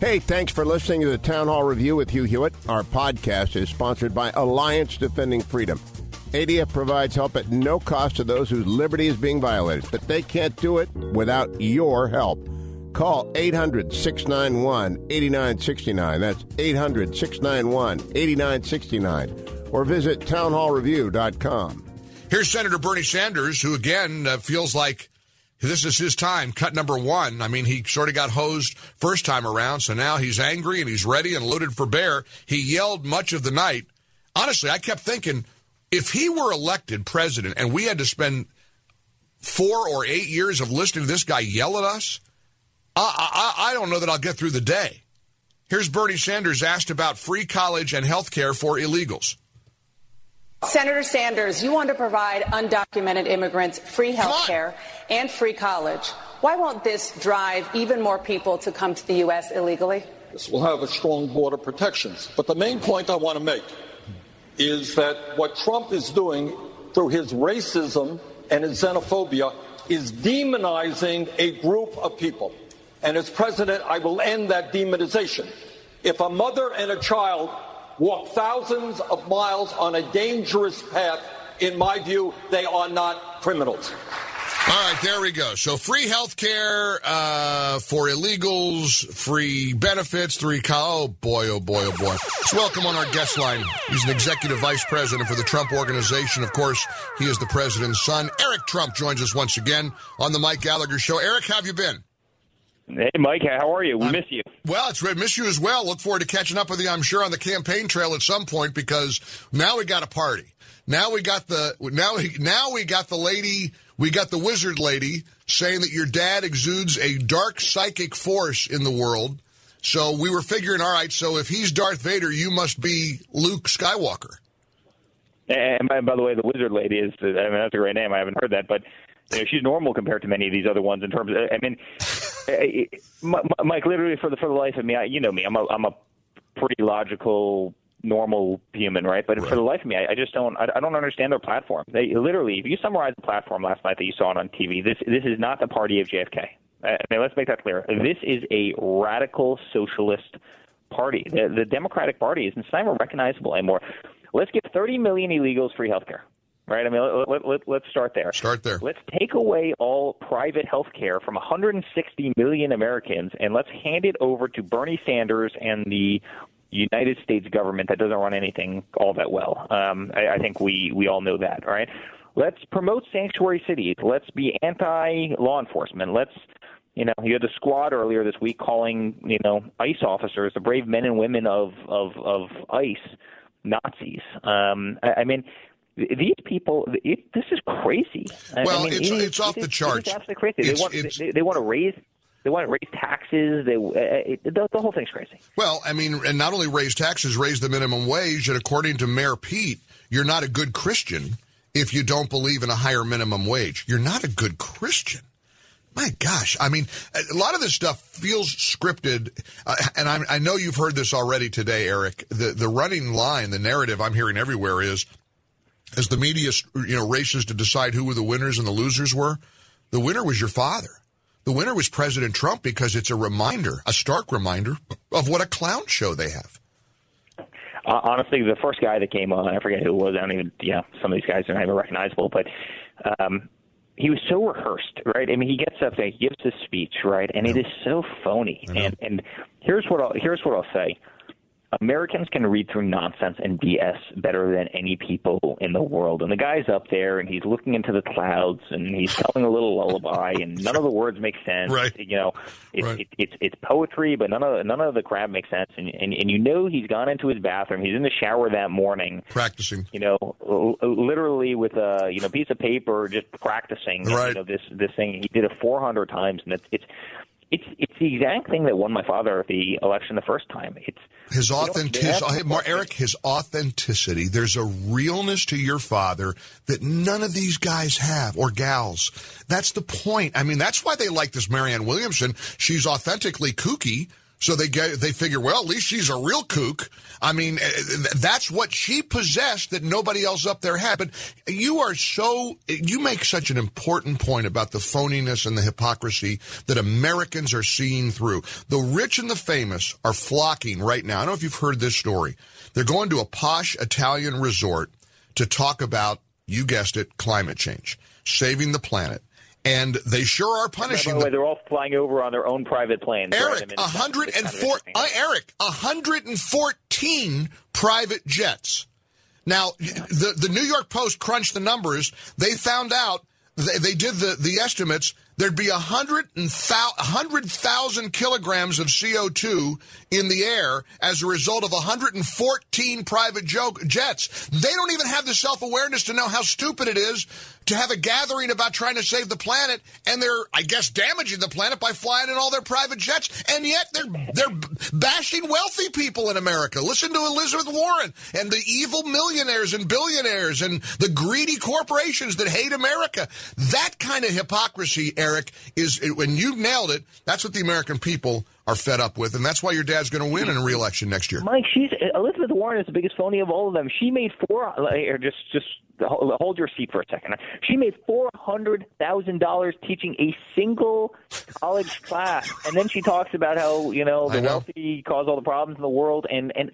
Hey, thanks for listening to the Town Hall Review with Hugh Hewitt. Our podcast is sponsored by Alliance Defending Freedom. ADF provides help at no cost to those whose liberty is being violated, but they can't do it without your help. Call 800 691 8969. That's 800 691 8969. Or visit townhallreview.com. Here's Senator Bernie Sanders, who again uh, feels like this is his time, cut number one. I mean, he sort of got hosed first time around, so now he's angry and he's ready and loaded for bear. He yelled much of the night. Honestly, I kept thinking if he were elected president and we had to spend four or eight years of listening to this guy yell at us, I, I, I don't know that I'll get through the day. Here's Bernie Sanders asked about free college and health care for illegals. Senator Sanders, you want to provide undocumented immigrants free health care and free college. Why won't this drive even more people to come to the U.S. illegally? This will have a strong border protections. But the main point I want to make is that what Trump is doing through his racism and his xenophobia is demonizing a group of people. And as president, I will end that demonization. If a mother and a child walk thousands of miles on a dangerous path, in my view, they are not criminals. All right, there we go. So free health care uh, for illegals, free benefits, three. Co- oh boy, oh boy, oh boy. Let's welcome on our guest line. He's an executive vice president for the Trump Organization. Of course, he is the president's son. Eric Trump joins us once again on the Mike Gallagher Show. Eric, how have you been? Hey, Mike, how are you? We miss you. Well, it's we miss you as well. Look forward to catching up with you, I'm sure, on the campaign trail at some point because now we got a party. Now we got the now we now we got the lady, we got the wizard lady saying that your dad exudes a dark psychic force in the world. So we were figuring, all right, so if he's Darth Vader, you must be Luke Skywalker. And by, by the way, the wizard lady is, I mean, that's a great name. I haven't heard that, but you know, she's normal compared to many of these other ones in terms of, I mean, Mike, literally for the for the life of me, I, you know me, I'm a I'm a pretty logical, normal human, right? But right. for the life of me, I, I just don't I, I don't understand their platform. They literally, if you summarize the platform last night that you saw it on TV, this this is not the party of JFK. I mean, let's make that clear. This is a radical socialist party. The, the Democratic Party is not even recognizable anymore. Let's give 30 million illegals free health care right? I mean, let, let, let, let's start there. Start there. Let's take away all private health care from 160 million Americans and let's hand it over to Bernie Sanders and the United States government that doesn't run anything all that well. Um, I, I think we, we all know that, right? Let's promote sanctuary cities. Let's be anti law enforcement. Let's you know, you had the squad earlier this week calling, you know, ICE officers, the brave men and women of of, of ICE, Nazis. Um, I, I mean, these people, it, this is crazy. Well, I mean, it's, it it's off it the is, charts. It's absolutely crazy. It's, they want they, they, want to raise they want to raise taxes. They uh, it, the, the whole thing's crazy. Well, I mean, and not only raise taxes, raise the minimum wage, and according to Mayor Pete, you're not a good Christian if you don't believe in a higher minimum wage. You're not a good Christian. My gosh, I mean, a lot of this stuff feels scripted, uh, and I, I know you've heard this already today, Eric. The the running line, the narrative I'm hearing everywhere is as the media, you know, races to decide who were the winners and the losers were, the winner was your father. The winner was President Trump because it's a reminder, a stark reminder of what a clown show they have. Uh, honestly, the first guy that came on, I forget who it was. I don't even, yeah, some of these guys are not even recognizable, but um, he was so rehearsed, right? I mean, he gets up there, he gives this speech, right, and it is so phony. And and here's what I'll here's what I'll say. Americans can read through nonsense and BS better than any people in the world. And the guy's up there and he's looking into the clouds and he's telling a little lullaby and none of the words make sense. Right. You know, it's Right. it, it's it's poetry, but none of none of the crap makes sense. And, and and you know he's gone into his bathroom. He's in the shower that morning. Practicing. You know, l- literally with a you know piece of paper, just practicing. Right. You know this this thing. He did it 400 times, and it's it's it's it's the exact thing that won my father the election the first time. It's his authenticity, Eric, his authenticity. There's a realness to your father that none of these guys have or gals. That's the point. I mean, that's why they like this Marianne Williamson. She's authentically kooky so they get, they figure, well, at least she's a real kook. I mean, eh, that's what she possessed that nobody else up there had. But you are so, you make such an important point about the phoniness and the hypocrisy that Americans are seeing through. The rich and the famous are flocking right now. I don't know if you've heard this story. They're going to a posh Italian resort to talk about, you guessed it, climate change, saving the planet and they sure are punishing. By the way, they're all flying over on their own private planes. Eric, right? hundred and four. Uh, Eric, hundred and fourteen private jets. Now, the the New York Post crunched the numbers. They found out they, they did the the estimates there'd be 100,000 kilograms of CO2 in the air as a result of 114 private jets. They don't even have the self awareness to know how stupid it is to have a gathering about trying to save the planet, and they're, I guess, damaging the planet by flying in all their private jets, and yet they're they're bashing wealthy people in America. Listen to Elizabeth Warren and the evil millionaires and billionaires and the greedy corporations that hate America. That kind of hypocrisy, Eric, is when you nailed it. That's what the American people are fed up with, and that's why your dad's going to win in a reelection next year. Mike, she's Elizabeth Warren is the biggest phony of all of them. She made four. Or Just, just hold your seat for a second. She made four hundred thousand dollars teaching a single college class, and then she talks about how you know the know. wealthy cause all the problems in the world, and and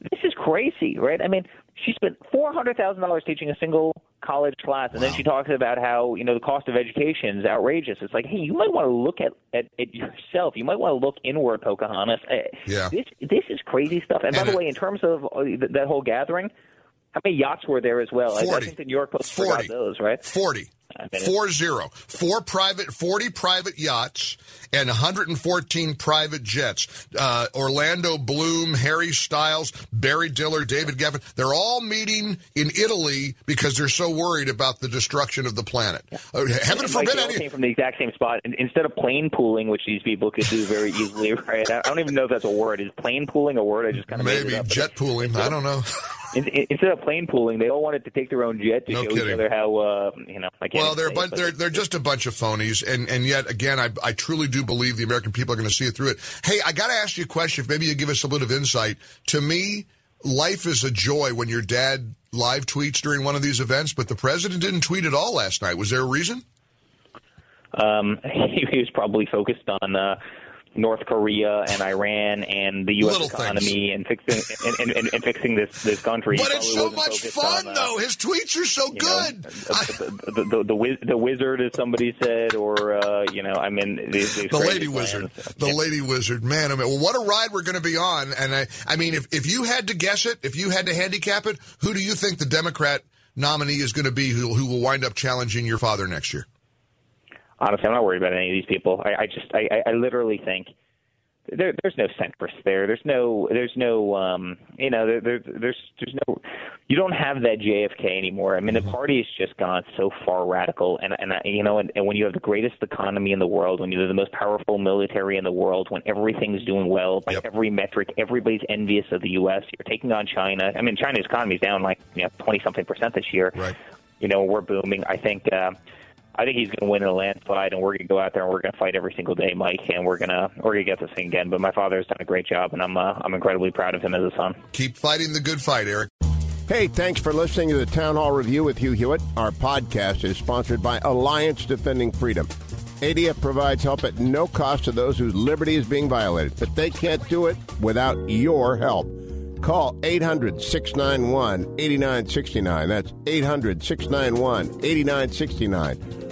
this is crazy, right? I mean, she spent four hundred thousand dollars teaching a single college class, and wow. then she talks about how you know the cost of education is outrageous. It's like, hey, you might want to look at, at, at yourself. You might want to look inward, Pocahontas. Yeah. This this is crazy stuff. And, and by the way, in terms of uh, that whole gathering, how many yachts were there as well? 40. I, I think the New York Post 40. forgot those, right? Forty. Four zero. Four private, 40 private yachts and 114 private jets. Uh, Orlando Bloom, Harry Styles, Barry Diller, David Geffen, they're all meeting in Italy because they're so worried about the destruction of the planet. Yeah. Uh, heaven forbid any... came from the exact same spot. Instead of plane pooling, which these people could do very easily, right? I don't even know if that's a word. Is plane pooling a word? I just kind of Maybe jet pooling. I don't know. instead of plane pooling, they all wanted to take their own jet to no show kidding. each other how uh, you know. I well, they're but they're they're just a bunch of phonies, and and yet again, I I truly do believe the American people are going to see it through it. Hey, I got to ask you a question. If maybe you give us a little bit of insight. To me, life is a joy when your dad live tweets during one of these events, but the president didn't tweet at all last night. Was there a reason? Um, he was probably focused on. Uh, North Korea and Iran and the U.S. Little economy and fixing and, and, and, and, fixing this this country. But it's so much fun, on, uh, though. His tweets are so good. Know, the, the, the, the, the, wizard, as somebody said, or uh, you know, I mean, these, these the lady wizard, the yeah. lady wizard. Man, I mean, well, what a ride we're going to be on. And I, I mean, if if you had to guess it, if you had to handicap it, who do you think the Democrat nominee is going to be who who will wind up challenging your father next year? Honestly, I'm not worried about any of these people. I, I just, I, I literally think there, there's no centrist there. There's no, there's no, um, you know, there, there, there's, there's no, you don't have that JFK anymore. I mean, the mm-hmm. party has just gone so far radical, and and you know, and, and when you have the greatest economy in the world, when you have the most powerful military in the world, when everything's doing well by yep. every metric, everybody's envious of the U.S. You're taking on China. I mean, China's economy is down like you know twenty something percent this year. Right. You know, we're booming. I think. Uh, I think he's going to win in a landslide, and we're going to go out there and we're going to fight every single day, Mike, and we're going to we're going to get this thing again. But my father has done a great job, and I'm uh, I'm incredibly proud of him as a son. Keep fighting the good fight, Eric. Hey, thanks for listening to the Town Hall Review with Hugh Hewitt. Our podcast is sponsored by Alliance Defending Freedom. ADF provides help at no cost to those whose liberty is being violated, but they can't do it without your help. Call 800 691 8969. That's 800 691 8969